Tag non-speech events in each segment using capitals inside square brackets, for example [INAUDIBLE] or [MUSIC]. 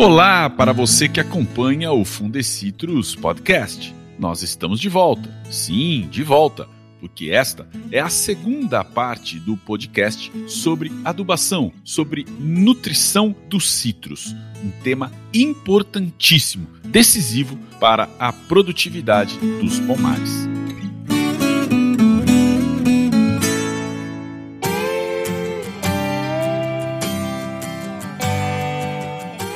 Olá para você que acompanha o Fundecitrus Podcast. Nós estamos de volta. Sim, de volta, porque esta é a segunda parte do podcast sobre adubação, sobre nutrição dos citros, um tema importantíssimo, decisivo para a produtividade dos pomares.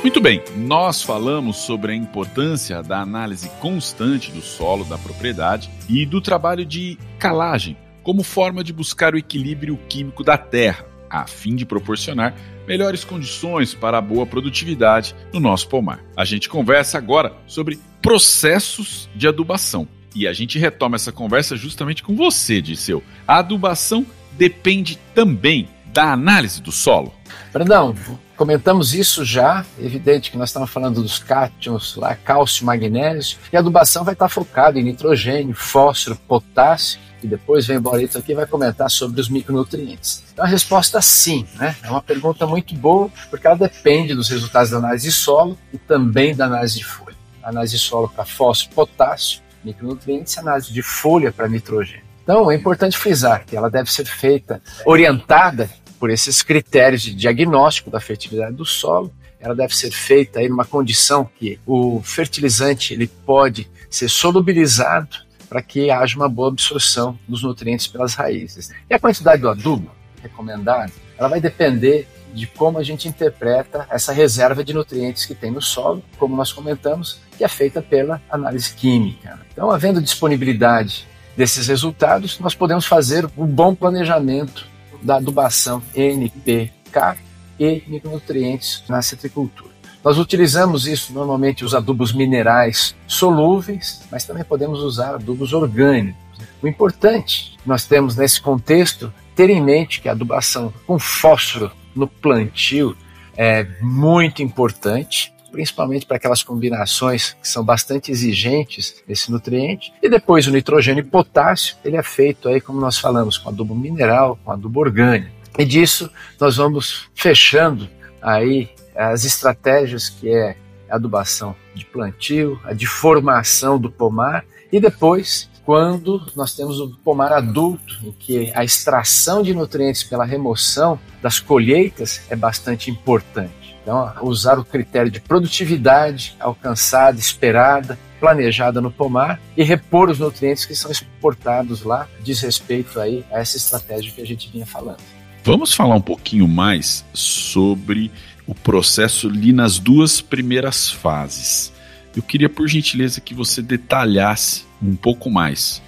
Muito bem, nós falamos sobre a importância da análise constante do solo da propriedade e do trabalho de calagem como forma de buscar o equilíbrio químico da terra, a fim de proporcionar melhores condições para a boa produtividade no nosso pomar. A gente conversa agora sobre processos de adubação. E a gente retoma essa conversa justamente com você, Disseu. A adubação depende também da análise do solo. Brandão, Comentamos isso já, evidente que nós estamos falando dos cátions, lá, cálcio, magnésio, e a adubação vai estar focada em nitrogênio, fósforo, potássio, e depois vem o Borito aqui vai comentar sobre os micronutrientes. Então a resposta sim, né? É uma pergunta muito boa, porque ela depende dos resultados da análise de solo e também da análise de folha. Análise de solo para fósforo, potássio, micronutrientes, análise de folha para nitrogênio. Então é importante frisar que ela deve ser feita orientada por esses critérios de diagnóstico da fertilidade do solo. Ela deve ser feita em uma condição que o fertilizante ele pode ser solubilizado para que haja uma boa absorção dos nutrientes pelas raízes. E a quantidade do adubo recomendado, ela vai depender de como a gente interpreta essa reserva de nutrientes que tem no solo, como nós comentamos, que é feita pela análise química. Então, havendo disponibilidade desses resultados, nós podemos fazer um bom planejamento da adubação NPK e micronutrientes na citricultura. Nós utilizamos isso normalmente os adubos minerais solúveis, mas também podemos usar adubos orgânicos. O importante nós temos nesse contexto ter em mente que a adubação com fósforo no plantio é muito importante, principalmente para aquelas combinações que são bastante exigentes desse nutriente. E depois o nitrogênio e potássio, ele é feito aí, como nós falamos, com adubo mineral, com adubo orgânico. E disso nós vamos fechando aí as estratégias que é a adubação de plantio, a de formação do pomar e depois quando nós temos o pomar adulto, em que a extração de nutrientes pela remoção das colheitas é bastante importante. Então, usar o critério de produtividade alcançada, esperada, planejada no pomar e repor os nutrientes que são exportados lá, diz respeito aí a essa estratégia que a gente vinha falando. Vamos falar um pouquinho mais sobre o processo ali nas duas primeiras fases. Eu queria, por gentileza, que você detalhasse um pouco mais.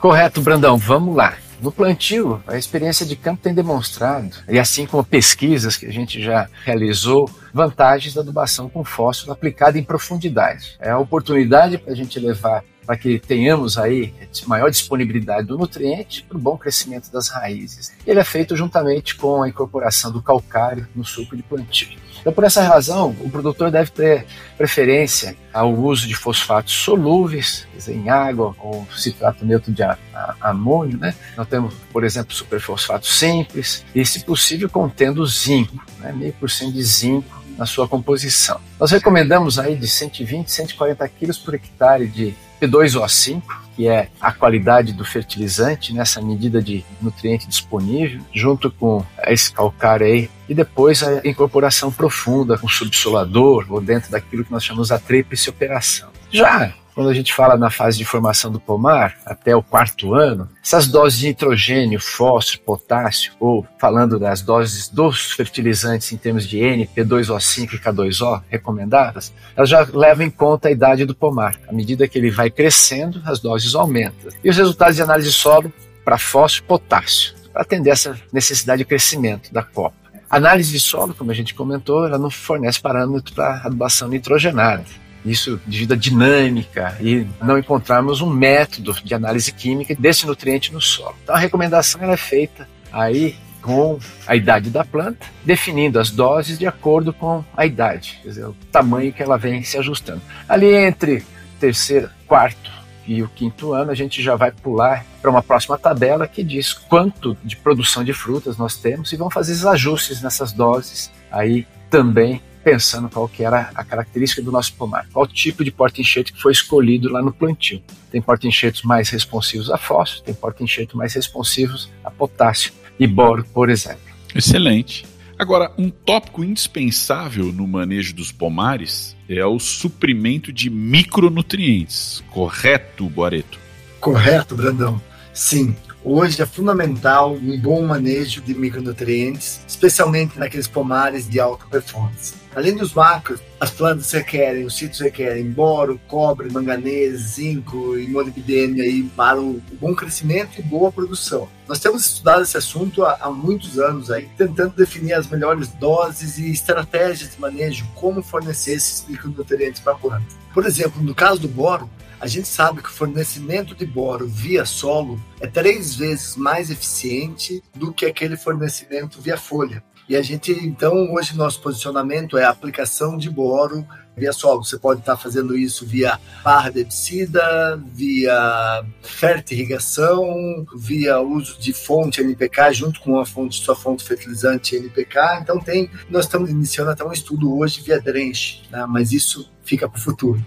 Correto, Brandão, vamos lá. No plantio, a experiência de campo tem demonstrado, e assim como pesquisas que a gente já realizou, vantagens da adubação com fósforo aplicada em profundidade. É a oportunidade para a gente levar para que tenhamos aí maior disponibilidade do nutriente para o bom crescimento das raízes. Ele é feito juntamente com a incorporação do calcário no suco de plantio. Então, por essa razão, o produtor deve ter preferência ao uso de fosfatos solúveis, em água ou citrato neutro de amônio. Né? Nós temos, por exemplo, superfosfato simples e, se possível, contendo zinco, né? meio por cento de zinco na sua composição. Nós recomendamos aí de 120, 140 quilos por hectare de P2O5, que é a qualidade do fertilizante nessa medida de nutriente disponível, junto com esse calcário aí, e depois a incorporação profunda com subsolador, ou dentro daquilo que nós chamamos a tríplice operação. Já quando a gente fala na fase de formação do pomar, até o quarto ano, essas doses de nitrogênio, fósforo, potássio, ou falando das doses dos fertilizantes em termos de N, P2O5 e K2O recomendadas, elas já levam em conta a idade do pomar. À medida que ele vai crescendo, as doses aumentam. E os resultados de análise de solo para fósforo e potássio, para atender essa necessidade de crescimento da copa. Análise de solo, como a gente comentou, ela não fornece parâmetro para adubação nitrogenada isso devido à dinâmica e não encontrarmos um método de análise química desse nutriente no solo. Então a recomendação é feita aí com a idade da planta, definindo as doses de acordo com a idade, quer dizer, o tamanho que ela vem se ajustando. Ali entre terceiro, quarto e o quinto ano, a gente já vai pular para uma próxima tabela que diz quanto de produção de frutas nós temos e vamos fazer os ajustes nessas doses aí também pensando qual que era a característica do nosso pomar, qual tipo de porta-enxerto que foi escolhido lá no plantio. Tem porta-enxertos mais responsivos a fósforo, tem porta-enxerto mais responsivos a potássio e boro, por exemplo. Excelente. Agora, um tópico indispensável no manejo dos pomares é o suprimento de micronutrientes. Correto, Boareto? Correto, Brandão. Sim, hoje é fundamental um bom manejo de micronutrientes, especialmente naqueles pomares de alta performance. Além dos macros, as plantas requerem, os sítios requerem boro, cobre, manganês, zinco e molibdênio aí para o bom crescimento e boa produção. Nós temos estudado esse assunto há, há muitos anos aí, tentando definir as melhores doses e estratégias de manejo, como fornecer esses micronutrientes para a planta. Por exemplo, no caso do boro, a gente sabe que o fornecimento de boro via solo é três vezes mais eficiente do que aquele fornecimento via folha. E a gente, então, hoje nosso posicionamento é a aplicação de boro via solo. Você pode estar fazendo isso via barra de herbicida, via fertirrigação, via uso de fonte NPK junto com a fonte, sua fonte fertilizante NPK. Então tem, nós estamos iniciando até um estudo hoje via drenche, né? mas isso fica para o futuro.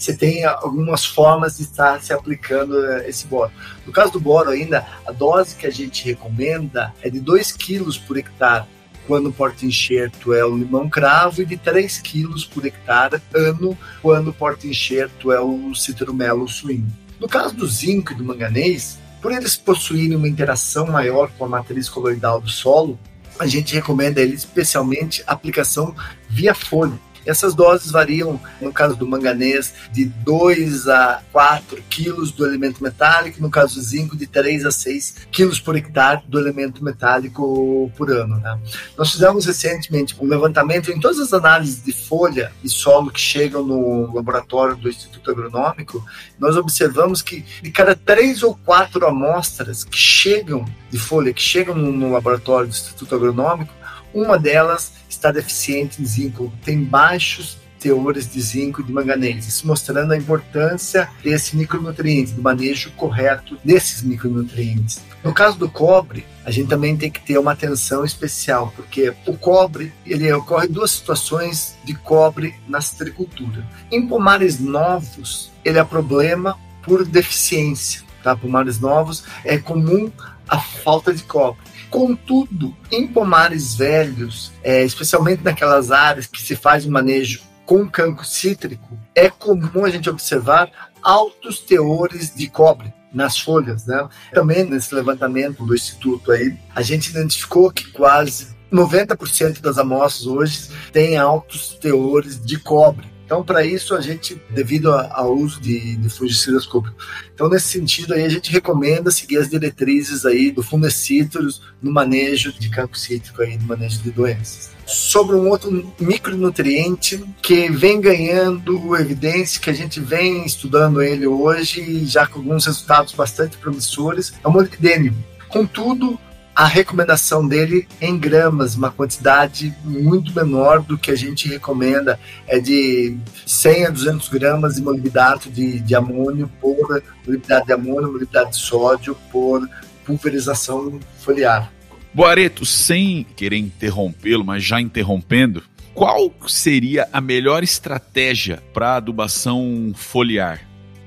Você tem algumas formas de estar se aplicando eh, esse boro. No caso do boro ainda, a dose que a gente recomenda é de 2 quilos por hectare quando o porta-enxerto é o limão cravo, e de 3 quilos por hectare ano, quando o porta-enxerto é o citromelo suíno. No caso do zinco e do manganês, por eles possuírem uma interação maior com a matriz coloidal do solo, a gente recomenda ele especialmente aplicação via folha essas doses variam, no caso do manganês, de 2 a 4 quilos do elemento metálico, no caso do zinco, de 3 a 6 quilos por hectare do elemento metálico por ano. Né? Nós fizemos recentemente um levantamento em todas as análises de folha e solo que chegam no laboratório do Instituto Agronômico, nós observamos que de cada três ou quatro amostras que chegam de folha, que chegam no, laboratório do Instituto Agronômico, uma delas está deficiente em zinco, tem baixos teores de zinco e de manganês, isso mostrando a importância desse micronutriente, do manejo correto desses micronutrientes. No caso do cobre, a gente também tem que ter uma atenção especial, porque o cobre, ele ocorre duas situações de cobre na citricultura. Em pomares novos, ele é problema por deficiência, tá? Pomares novos é comum a falta de cobre. Contudo, em pomares velhos, é, especialmente naquelas áreas que se faz o manejo com cancro cítrico, é comum a gente observar altos teores de cobre nas folhas, né? Também nesse levantamento do instituto aí, a gente identificou que quase 90% das amostras hoje têm altos teores de cobre. Então, para isso, a gente, devido ao uso de, de fungicidas cúbicos. Então, nesse sentido, aí, a gente recomenda seguir as diretrizes aí do Fundecitrus no manejo de campo cítrico, aí, no manejo de doenças. Sobre um outro micronutriente que vem ganhando evidência, que a gente vem estudando ele hoje, já com alguns resultados bastante promissores, é o molibdênio. Contudo, a recomendação dele em gramas, uma quantidade muito menor do que a gente recomenda, é de 100 a 200 gramas de molibdato de, de amônio por molibdato de amônio, molibdato de sódio por pulverização foliar. Boareto, sem querer interrompê-lo, mas já interrompendo, qual seria a melhor estratégia para adubação foliar?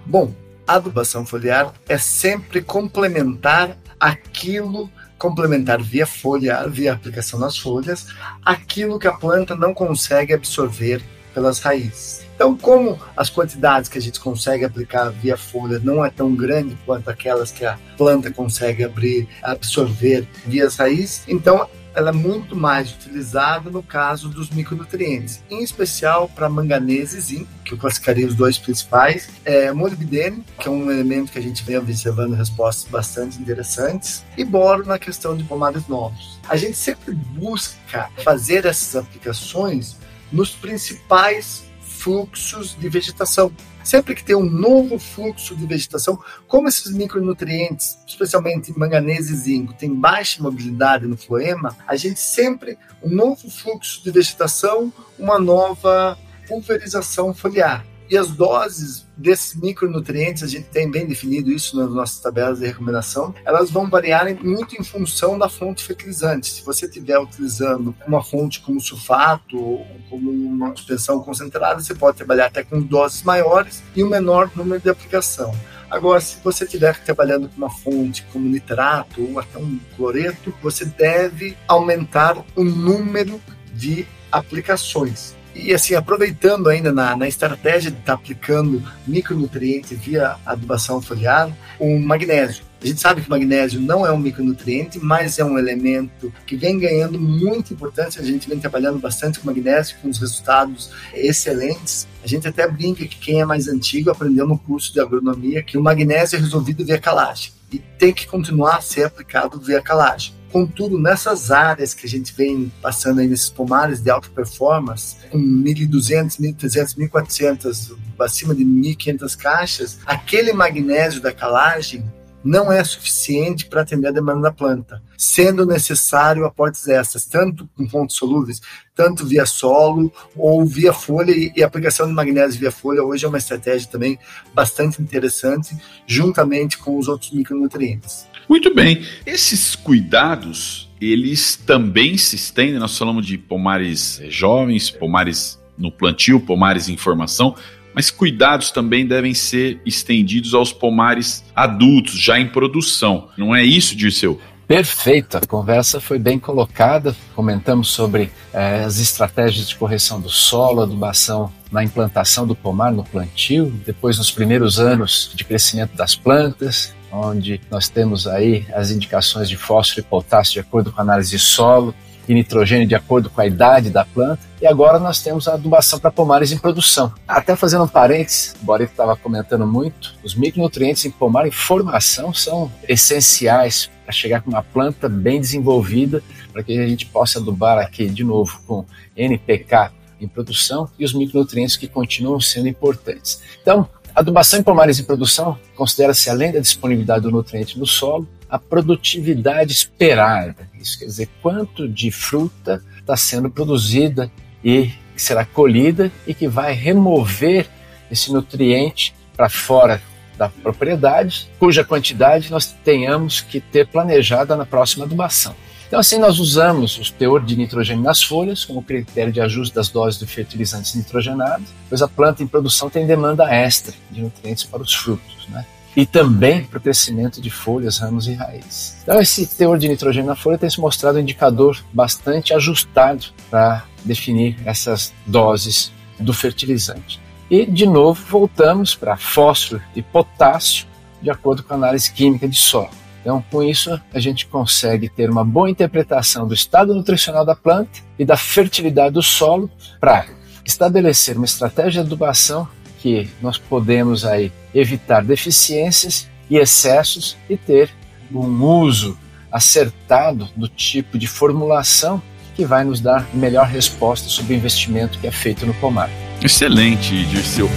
Bom, a adubação foliar é sempre complementar aquilo complementar via folha, via aplicação nas folhas, aquilo que a planta não consegue absorver pelas raízes. Então, como as quantidades que a gente consegue aplicar via folha não é tão grande quanto aquelas que a planta consegue abrir, absorver via raízes, então ela é muito mais utilizada no caso dos micronutrientes, em especial para manganês e zinco, que eu classificaria os dois principais, é, molibdênio, que é um elemento que a gente vem observando respostas bastante interessantes, e boro na questão de pomares novos. A gente sempre busca fazer essas aplicações nos principais fluxos de vegetação. Sempre que tem um novo fluxo de vegetação, como esses micronutrientes, especialmente manganês e zinco, tem baixa mobilidade no floema, a gente sempre, um novo fluxo de vegetação, uma nova pulverização foliar. E as doses desses micronutrientes, a gente tem bem definido isso nas nossas tabelas de recomendação, elas vão variar muito em função da fonte fertilizante. Se você estiver utilizando uma fonte como sulfato ou como uma suspensão concentrada, você pode trabalhar até com doses maiores e um menor número de aplicação. Agora, se você estiver trabalhando com uma fonte como nitrato ou até um cloreto, você deve aumentar o número de aplicações. E assim, aproveitando ainda na, na estratégia de estar tá aplicando micronutrientes via adubação foliar, o magnésio. A gente sabe que o magnésio não é um micronutriente, mas é um elemento que vem ganhando muita importância. A gente vem trabalhando bastante com magnésio, com os resultados excelentes. A gente até brinca que quem é mais antigo aprendeu no curso de agronomia que o magnésio é resolvido via calagem e tem que continuar a ser aplicado via calagem. Contudo, nessas áreas que a gente vem passando aí nesses pomares de alta performance, com 1.200, 1.300, 1.400, acima de 1.500 caixas, aquele magnésio da calagem não é suficiente para atender a demanda da planta, sendo necessário aportes extras, tanto com fontes solúveis, tanto via solo ou via folha, e a aplicação de magnésio via folha hoje é uma estratégia também bastante interessante, juntamente com os outros micronutrientes. Muito bem, esses cuidados, eles também se estendem, nós falamos de pomares jovens, pomares no plantio, pomares em formação, mas cuidados também devem ser estendidos aos pomares adultos, já em produção. Não é isso, Dirceu? Perfeito, a conversa foi bem colocada. Comentamos sobre eh, as estratégias de correção do solo, adubação na implantação do pomar, no plantio, depois nos primeiros anos de crescimento das plantas, onde nós temos aí as indicações de fósforo e potássio de acordo com a análise de solo, e nitrogênio de acordo com a idade da planta. E agora nós temos a adubação para pomares em produção. Até fazendo um parênteses, o Borito estava comentando muito, os micronutrientes em pomar em formação são essenciais para chegar com uma planta bem desenvolvida, para que a gente possa adubar aqui de novo com NPK em produção e os micronutrientes que continuam sendo importantes. Então, adubação em pomares em produção considera-se além da disponibilidade do nutriente no solo, a produtividade esperada. Isso quer dizer quanto de fruta está sendo produzida e será colhida e que vai remover esse nutriente para fora da propriedade, cuja quantidade nós tenhamos que ter planejada na próxima adubação. Então, assim, nós usamos o teor de nitrogênio nas folhas como critério de ajuste das doses de fertilizantes nitrogenados, pois a planta em produção tem demanda extra de nutrientes para os frutos. Né? e também para o crescimento de folhas, ramos e raízes. Então, esse teor de nitrogênio na folha tem se mostrado um indicador bastante ajustado para definir essas doses do fertilizante. E, de novo, voltamos para fósforo e potássio, de acordo com a análise química de solo. Então, com isso, a gente consegue ter uma boa interpretação do estado nutricional da planta e da fertilidade do solo para estabelecer uma estratégia de adubação que nós podemos aí evitar deficiências e excessos e ter um uso acertado do tipo de formulação que vai nos dar melhor resposta sobre o investimento que é feito no pomar. Excelente, Dirceu.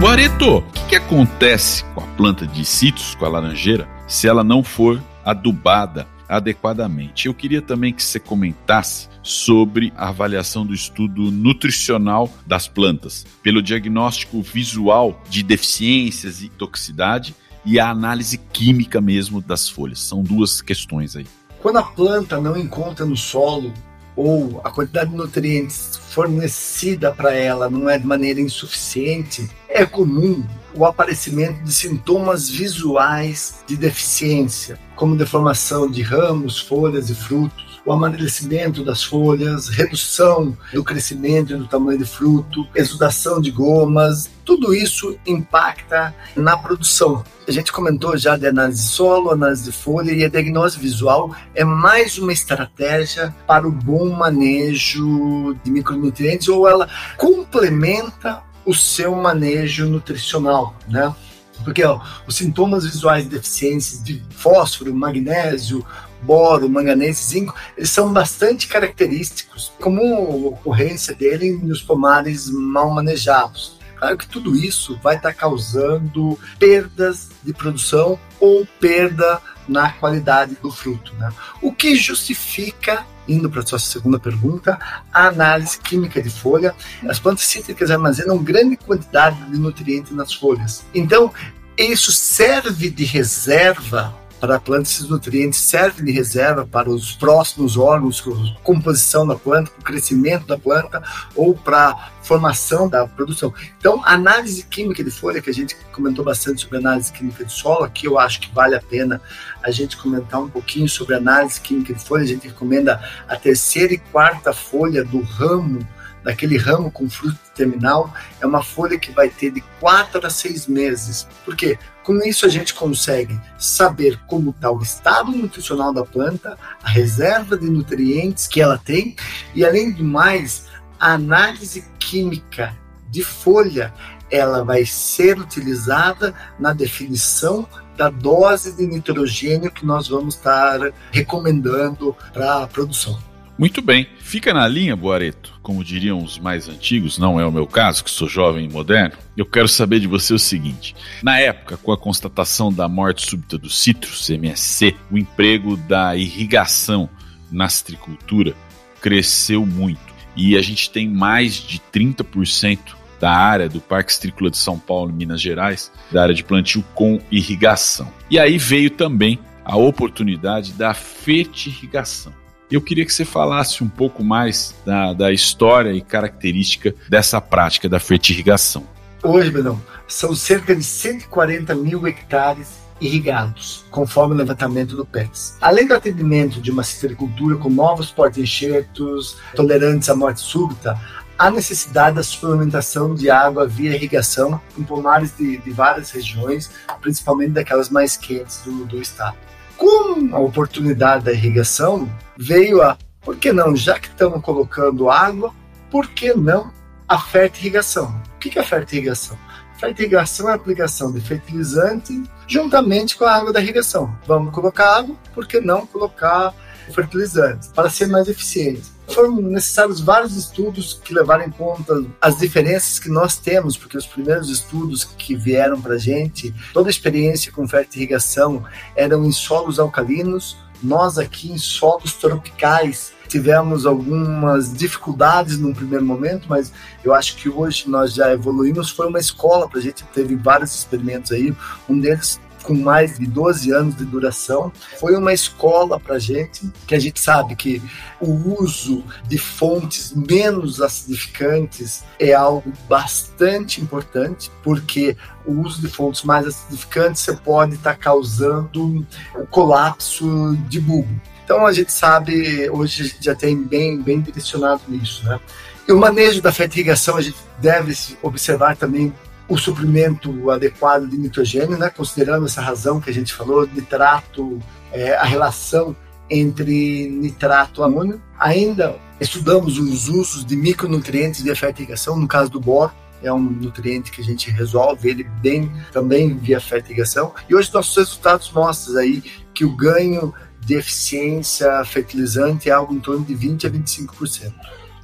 Guareto, o que, que acontece com a planta de citros, com a laranjeira, se ela não for adubada adequadamente. Eu queria também que você comentasse sobre a avaliação do estudo nutricional das plantas, pelo diagnóstico visual de deficiências e toxicidade e a análise química mesmo das folhas. São duas questões aí. Quando a planta não encontra no solo ou a quantidade de nutrientes fornecida para ela não é de maneira insuficiente, é comum o aparecimento de sintomas visuais de deficiência, como deformação de ramos, folhas e frutos, o amadurecimento das folhas, redução do crescimento e do tamanho do fruto, exudação de gomas, tudo isso impacta na produção. A gente comentou já de análise de solo, análise de folha e a diagnose visual é mais uma estratégia para o bom manejo de micronutrientes ou ela complementa o seu manejo nutricional, né? Porque ó, os sintomas visuais de deficiências de fósforo, magnésio, boro, manganês, zinco, eles são bastante característicos, como ocorrência dele nos pomares mal manejados. Claro que tudo isso vai estar causando perdas de produção ou perda na qualidade do fruto. Né? O que justifica indo para a sua segunda pergunta, a análise química de folha. As plantas cítricas armazenam grande quantidade de nutrientes nas folhas. Então, isso serve de reserva para a planta, esses nutrientes servem de reserva para os próximos órgãos, composição da planta, o crescimento da planta ou para formação da produção. Então, a análise química de folha, que a gente comentou bastante sobre análise química de solo, aqui eu acho que vale a pena a gente comentar um pouquinho sobre análise química de folha. A gente recomenda a terceira e quarta folha do ramo daquele ramo com fruto terminal, é uma folha que vai ter de 4 a 6 meses. Por quê? Com isso a gente consegue saber como está o estado nutricional da planta, a reserva de nutrientes que ela tem e além do mais, a análise química de folha, ela vai ser utilizada na definição da dose de nitrogênio que nós vamos estar recomendando para a produção. Muito bem. Fica na linha, Boareto. Como diriam os mais antigos, não é o meu caso, que sou jovem e moderno. Eu quero saber de você o seguinte: na época, com a constatação da morte súbita do citrus, MSC, o emprego da irrigação na citricultura cresceu muito. E a gente tem mais de 30% da área do Parque Citrícola de São Paulo, Minas Gerais, da área de plantio com irrigação. E aí veio também a oportunidade da fertirrigação. Eu queria que você falasse um pouco mais da, da história e característica dessa prática da fertirrigação. Hoje, Bedão, são cerca de 140 mil hectares irrigados, conforme o levantamento do PETS. Além do atendimento de uma citricultura com novos porta-enxertos tolerantes à morte súbita, há necessidade da suplementação de água via irrigação em pomares de, de várias regiões, principalmente daquelas mais quentes do, do estado com a oportunidade da irrigação, veio a, por que não, já que estamos colocando água, por que não a fertirrigação? O que é a fertirrigação? Fertirrigação é a aplicação de fertilizante juntamente com a água da irrigação. Vamos colocar água, por que não colocar fertilizantes? Para ser mais eficiente foram necessários vários estudos que levaram em conta as diferenças que nós temos, porque os primeiros estudos que vieram para gente, toda a experiência com fertirrigação eram em solos alcalinos, nós aqui em solos tropicais tivemos algumas dificuldades num primeiro momento, mas eu acho que hoje nós já evoluímos. Foi uma escola para a gente, teve vários experimentos aí. Um deles com mais de 12 anos de duração. Foi uma escola para gente, que a gente sabe que o uso de fontes menos acidificantes é algo bastante importante, porque o uso de fontes mais acidificantes você pode estar tá causando o colapso de bulbo. Então a gente sabe, hoje a gente já tem bem, bem direcionado nisso, né? E o manejo da fertirrigação a gente deve observar também o suprimento adequado de nitrogênio, né, considerando essa razão que a gente falou, nitrato, é, a relação entre nitrato e amônio. Ainda estudamos os usos de micronutrientes de fertigação, no caso do boro, é um nutriente que a gente resolve ele bem também via fertigação. E hoje nossos resultados mostram aí que o ganho de eficiência fertilizante é algo em torno de 20 a 25%.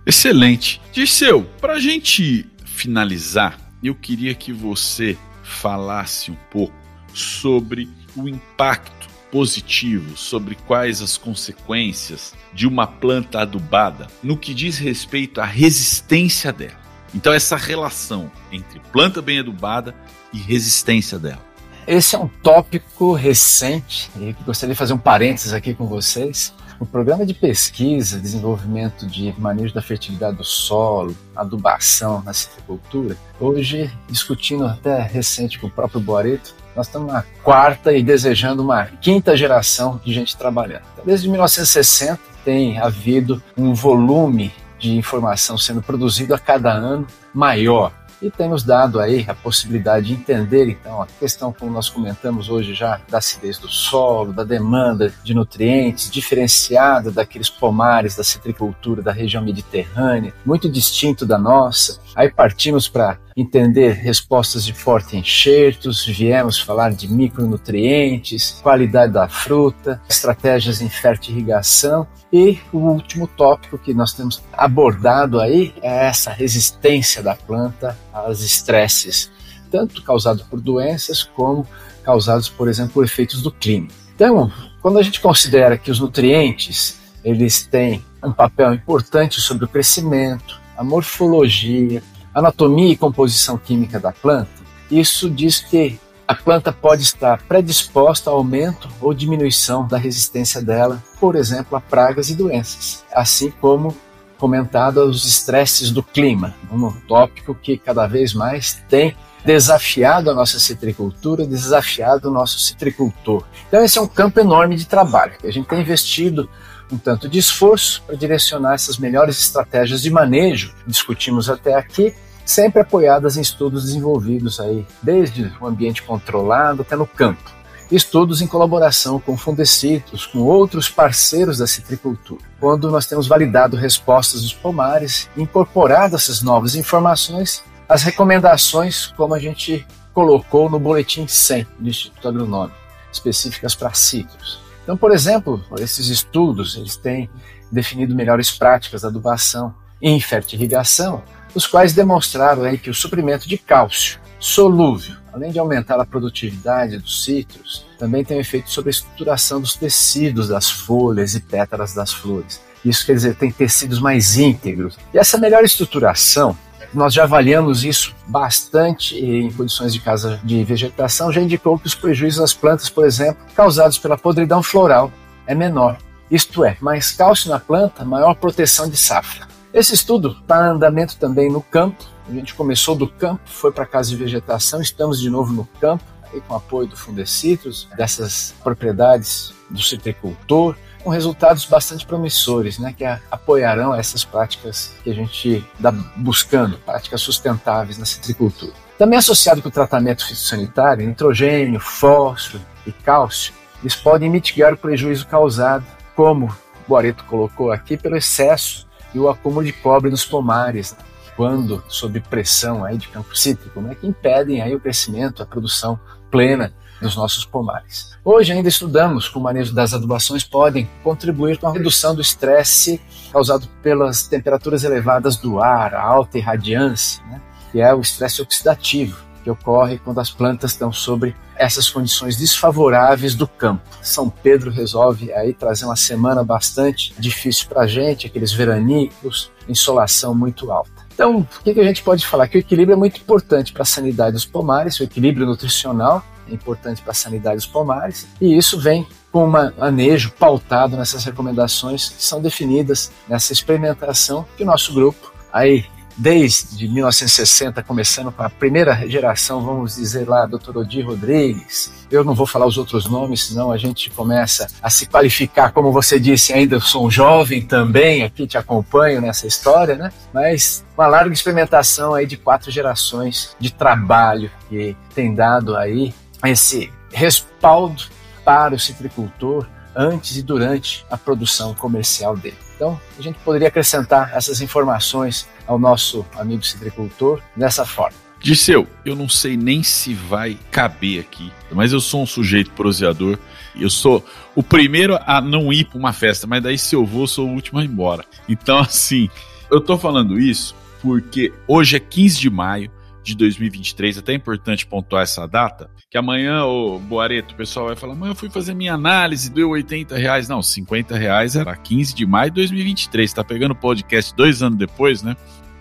Excelente. Dirceu, para a gente finalizar, eu queria que você falasse um pouco sobre o impacto positivo, sobre quais as consequências de uma planta adubada no que diz respeito à resistência dela. Então, essa relação entre planta bem adubada e resistência dela. Esse é um tópico recente e gostaria de fazer um parênteses aqui com vocês. O programa de pesquisa, desenvolvimento de manejo da fertilidade do solo, adubação na citricultura, hoje discutindo até recente com o próprio Boareto, nós estamos na quarta e desejando uma quinta geração de gente trabalhando. Desde 1960 tem havido um volume de informação sendo produzido a cada ano maior e tem nos dado aí a possibilidade de entender, então, a questão, como nós comentamos hoje já, da acidez do solo, da demanda de nutrientes diferenciada daqueles pomares da citricultura da região mediterrânea, muito distinto da nossa. Aí partimos para entender respostas de forte enxertos, viemos falar de micronutrientes, qualidade da fruta, estratégias em fertirrigação e o último tópico que nós temos abordado aí é essa resistência da planta aos estresses tanto causado por doenças como causados, por exemplo, por efeitos do clima. Então, quando a gente considera que os nutrientes eles têm um papel importante sobre o crescimento, a morfologia, anatomia e composição química da planta, isso diz que a planta pode estar predisposta ao aumento ou diminuição da resistência dela, por exemplo, a pragas e doenças, assim como comentado os estresses do clima, um tópico que cada vez mais tem desafiado a nossa citricultura, desafiado o nosso citricultor. Então esse é um campo enorme de trabalho que a gente tem investido um tanto de esforço para direcionar essas melhores estratégias de manejo, discutimos até aqui, sempre apoiadas em estudos desenvolvidos aí, desde o ambiente controlado até no campo. Estudos em colaboração com Fundecitrus, com outros parceiros da citricultura, quando nós temos validado respostas dos pomares, incorporado essas novas informações, as recomendações, como a gente colocou no boletim 100 do Instituto Agronômico, específicas para citros. Então, por exemplo, esses estudos eles têm definido melhores práticas de adubação e fertirrigação, os quais demonstraram aí que o suprimento de cálcio solúvel, além de aumentar a produtividade dos citros, também tem um efeito sobre a estruturação dos tecidos das folhas e pétalas das flores. Isso quer dizer, tem tecidos mais íntegros. E essa melhor estruturação, nós já avaliamos isso bastante em condições de casa de vegetação, já indicou que os prejuízos às plantas, por exemplo, causados pela podridão floral, é menor. Isto é, mais cálcio na planta, maior proteção de safra. Esse estudo está em andamento também no campo. A gente começou do campo, foi para a casa de vegetação, estamos de novo no campo, aí com apoio do Fundecitrus, dessas propriedades do citricultor, com resultados bastante promissores, né, que apoiarão essas práticas que a gente está buscando, práticas sustentáveis na citricultura. Também associado com o tratamento fitossanitário, nitrogênio, fósforo e cálcio, eles podem mitigar o prejuízo causado, como o Boareto colocou aqui, pelo excesso e o acúmulo de cobre nos pomares, quando sob pressão aí de campo cítrico, né, que impedem aí o crescimento, a produção plena dos nossos pomares. Hoje ainda estudamos como o manejo das adubações podem contribuir com a redução do estresse causado pelas temperaturas elevadas do ar, a alta irradiância, né, que é o estresse oxidativo que ocorre quando as plantas estão sobre essas condições desfavoráveis do campo. São Pedro resolve aí trazer uma semana bastante difícil para a gente, aqueles veranicos, insolação muito alta. Então, o que, que a gente pode falar? Que o equilíbrio é muito importante para a sanidade dos pomares, o equilíbrio nutricional é importante para a sanidade dos pomares, e isso vem com um manejo pautado nessas recomendações que são definidas nessa experimentação que o nosso grupo aí desde 1960, começando com a primeira geração, vamos dizer lá, Dr. Odir Rodrigues. Eu não vou falar os outros nomes, senão a gente começa a se qualificar. Como você disse, ainda sou um jovem também, aqui te acompanho nessa história, né? Mas uma larga experimentação aí de quatro gerações de trabalho que tem dado aí esse respaldo para o citricultor antes e durante a produção comercial dele. Então, a gente poderia acrescentar essas informações ao nosso amigo citricultor dessa forma. Disseu, eu não sei nem se vai caber aqui, mas eu sou um sujeito proseador. Eu sou o primeiro a não ir para uma festa, mas daí se eu vou, sou o último a ir embora. Então, [LAUGHS] assim, eu tô falando isso porque hoje é 15 de maio de 2023, até é importante pontuar essa data, que amanhã, o Boareto, o pessoal vai falar, mas eu fui fazer minha análise, deu 80 reais. Não, 50 reais era 15 de maio de 2023, tá pegando o podcast dois anos depois, né?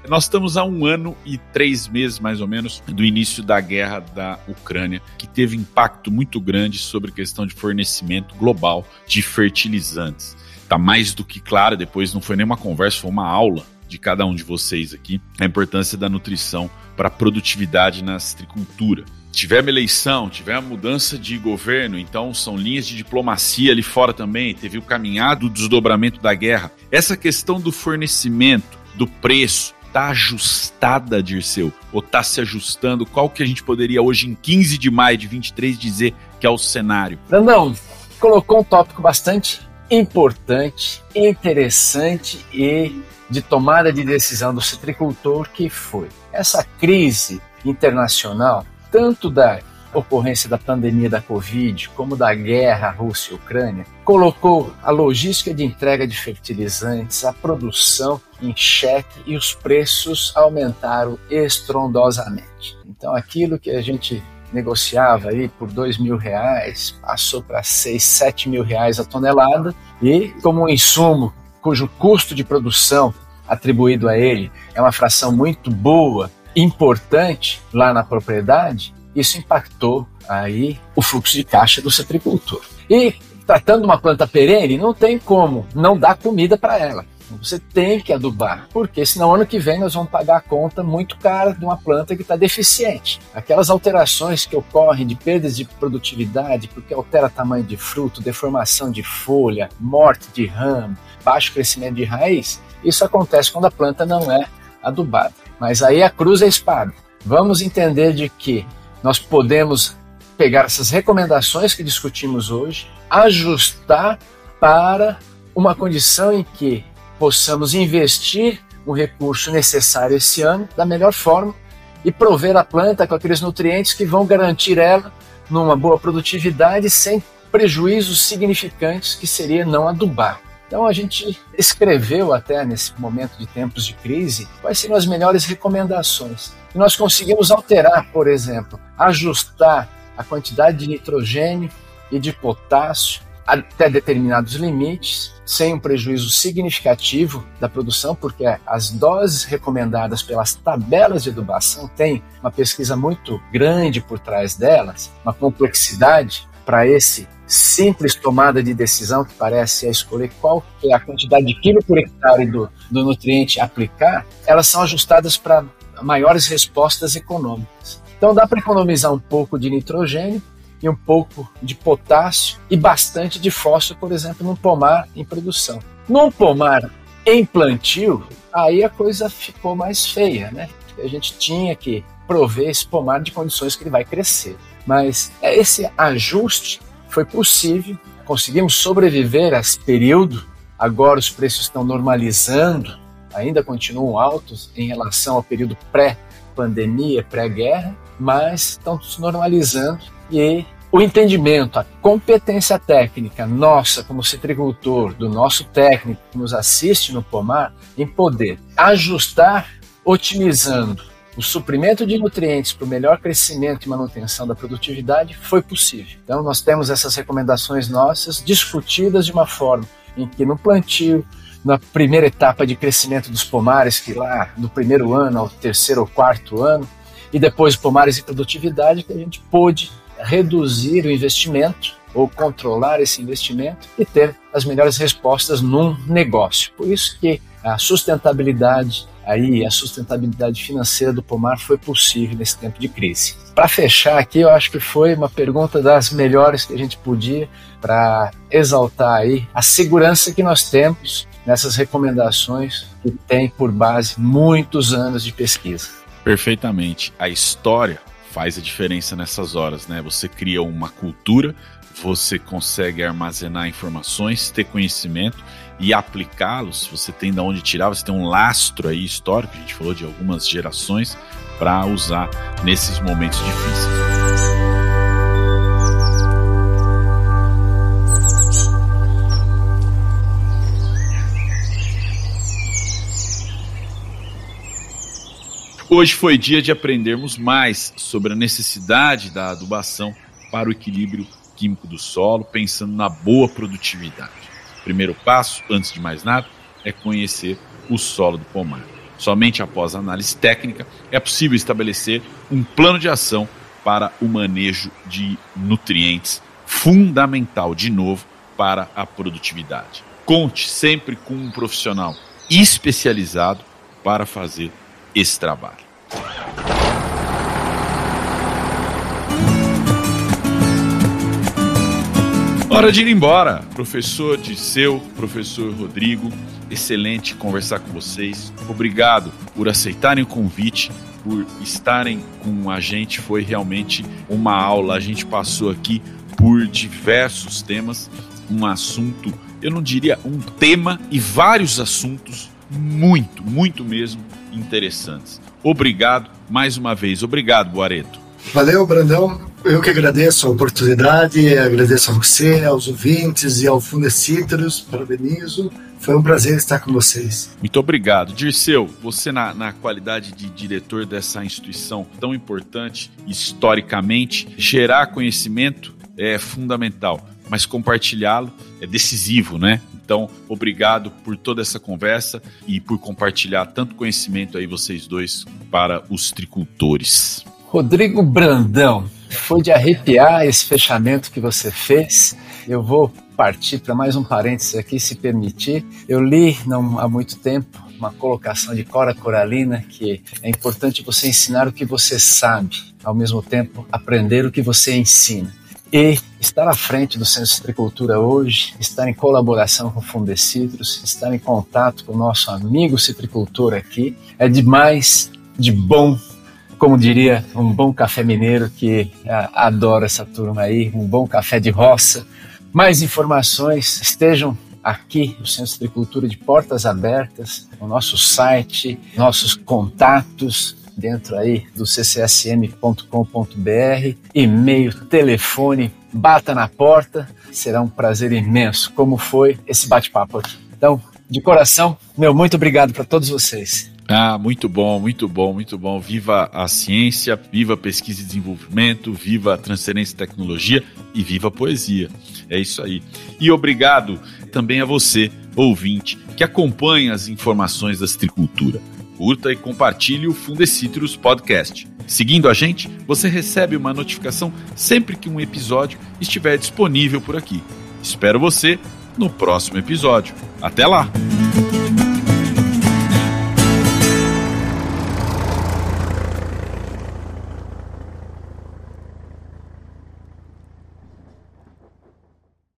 Nós estamos a um ano e três meses, mais ou menos, do início da guerra da Ucrânia, que teve impacto muito grande sobre a questão de fornecimento global de fertilizantes. Está mais do que claro, depois não foi nem uma conversa, foi uma aula de cada um de vocês aqui, a importância da nutrição para a produtividade na citricultura. Tivemos eleição, tivemos mudança de governo, então são linhas de diplomacia ali fora também, teve o caminhado do desdobramento da guerra. Essa questão do fornecimento, do preço, está ajustada, Dirceu? Ou está se ajustando? Qual que a gente poderia hoje, em 15 de maio de 23, dizer que é o cenário? Brandão, colocou um tópico bastante importante, interessante e de tomada de decisão do citricultor que foi essa crise internacional, tanto da ocorrência da pandemia da Covid, como da guerra Rússia e Ucrânia, colocou a logística de entrega de fertilizantes, a produção em xeque e os preços aumentaram estrondosamente. Então aquilo que a gente negociava aí por dois mil reais passou para seis, sete mil reais a tonelada e como um insumo cujo custo de produção atribuído a ele é uma fração muito boa, importante lá na propriedade, isso impactou aí o fluxo de caixa do citricultor. E tratando uma planta perene, não tem como não dar comida para ela. Você tem que adubar, porque senão ano que vem nós vamos pagar a conta muito cara de uma planta que está deficiente. Aquelas alterações que ocorrem de perdas de produtividade, porque altera tamanho de fruto, deformação de folha, morte de ramo, baixo crescimento de raiz, isso acontece quando a planta não é adubada. Mas aí a cruz é a espada. Vamos entender de que nós podemos pegar essas recomendações que discutimos hoje, ajustar para uma condição em que possamos investir o recurso necessário esse ano da melhor forma e prover a planta com aqueles nutrientes que vão garantir ela numa boa produtividade sem prejuízos significantes que seria não adubar. Então a gente escreveu até nesse momento de tempos de crise quais seriam as melhores recomendações. E nós conseguimos alterar, por exemplo, ajustar a quantidade de nitrogênio e de potássio até determinados limites, sem um prejuízo significativo da produção, porque as doses recomendadas pelas tabelas de adubação têm uma pesquisa muito grande por trás delas, uma complexidade para esse simples tomada de decisão que parece é escolher qual é a quantidade de quilo por hectare do, do nutriente aplicar, elas são ajustadas para maiores respostas econômicas. Então dá para economizar um pouco de nitrogênio e um pouco de potássio e bastante de fósforo, por exemplo, num pomar em produção. Num pomar em plantio, aí a coisa ficou mais feia, né? A gente tinha que prover esse pomar de condições que ele vai crescer. Mas esse ajuste foi possível, conseguimos sobreviver a esse período. Agora os preços estão normalizando, ainda continuam altos em relação ao período pré-pandemia, pré-guerra, mas estão se normalizando e o entendimento, a competência técnica nossa como citricultor, do nosso técnico que nos assiste no pomar, em poder ajustar, otimizando o suprimento de nutrientes para o melhor crescimento e manutenção da produtividade foi possível. Então, nós temos essas recomendações nossas discutidas de uma forma em que no plantio, na primeira etapa de crescimento dos pomares, que lá do primeiro ano ao terceiro ou quarto ano, e depois pomares e produtividade, que a gente pôde reduzir o investimento ou controlar esse investimento e ter as melhores respostas num negócio. Por isso que a sustentabilidade aí a sustentabilidade financeira do pomar foi possível nesse tempo de crise. Para fechar aqui, eu acho que foi uma pergunta das melhores que a gente podia para exaltar aí a segurança que nós temos nessas recomendações que tem por base muitos anos de pesquisa. Perfeitamente. A história faz a diferença nessas horas, né? Você cria uma cultura, você consegue armazenar informações, ter conhecimento e aplicá-los. Você tem de onde tirar, você tem um lastro aí histórico, a gente falou de algumas gerações, para usar nesses momentos difíceis. Hoje foi dia de aprendermos mais sobre a necessidade da adubação para o equilíbrio químico do solo, pensando na boa produtividade. Primeiro passo, antes de mais nada, é conhecer o solo do pomar. Somente após a análise técnica é possível estabelecer um plano de ação para o manejo de nutrientes, fundamental, de novo, para a produtividade. Conte sempre com um profissional especializado para fazer esse trabalho. Hora de ir embora. Professor Disseu, professor Rodrigo, excelente conversar com vocês. Obrigado por aceitarem o convite, por estarem com a gente. Foi realmente uma aula. A gente passou aqui por diversos temas, um assunto, eu não diria um tema e vários assuntos muito, muito mesmo interessantes. Obrigado mais uma vez. Obrigado, Boareto. Valeu, Brandão. Eu que agradeço a oportunidade, agradeço a você, aos ouvintes e ao Fundecitrus, parabenizo. Foi um prazer estar com vocês. Muito obrigado. Dirceu, você na, na, qualidade de diretor dessa instituição tão importante historicamente, gerar conhecimento é fundamental, mas compartilhá-lo é decisivo, né? Então, obrigado por toda essa conversa e por compartilhar tanto conhecimento aí vocês dois para os tricultores. Rodrigo Brandão, foi de arrepiar esse fechamento que você fez. Eu vou partir para mais um parênteses aqui, se permitir. Eu li não há muito tempo uma colocação de Cora Coralina que é importante você ensinar o que você sabe, ao mesmo tempo aprender o que você ensina. E estar à frente do Centro de Citricultura hoje, estar em colaboração com o Fundecitrus, estar em contato com o nosso amigo citricultor aqui, é demais de bom, como diria um bom café mineiro que ah, adora essa turma aí, um bom café de roça. Mais informações estejam aqui, o Centro de Citricultura de portas abertas, o nosso site, nossos contatos, dentro aí do ccsm.com.br, e-mail, telefone, bata na porta, será um prazer imenso, como foi esse bate-papo aqui. Então, de coração, meu muito obrigado para todos vocês. Ah, muito bom, muito bom, muito bom. Viva a ciência, viva a pesquisa e desenvolvimento, viva a transferência e tecnologia e viva a poesia. É isso aí. E obrigado também a você, ouvinte, que acompanha as informações da citricultura curta e compartilhe o Fundecitrus Podcast. Seguindo a gente, você recebe uma notificação sempre que um episódio estiver disponível por aqui. Espero você no próximo episódio. Até lá!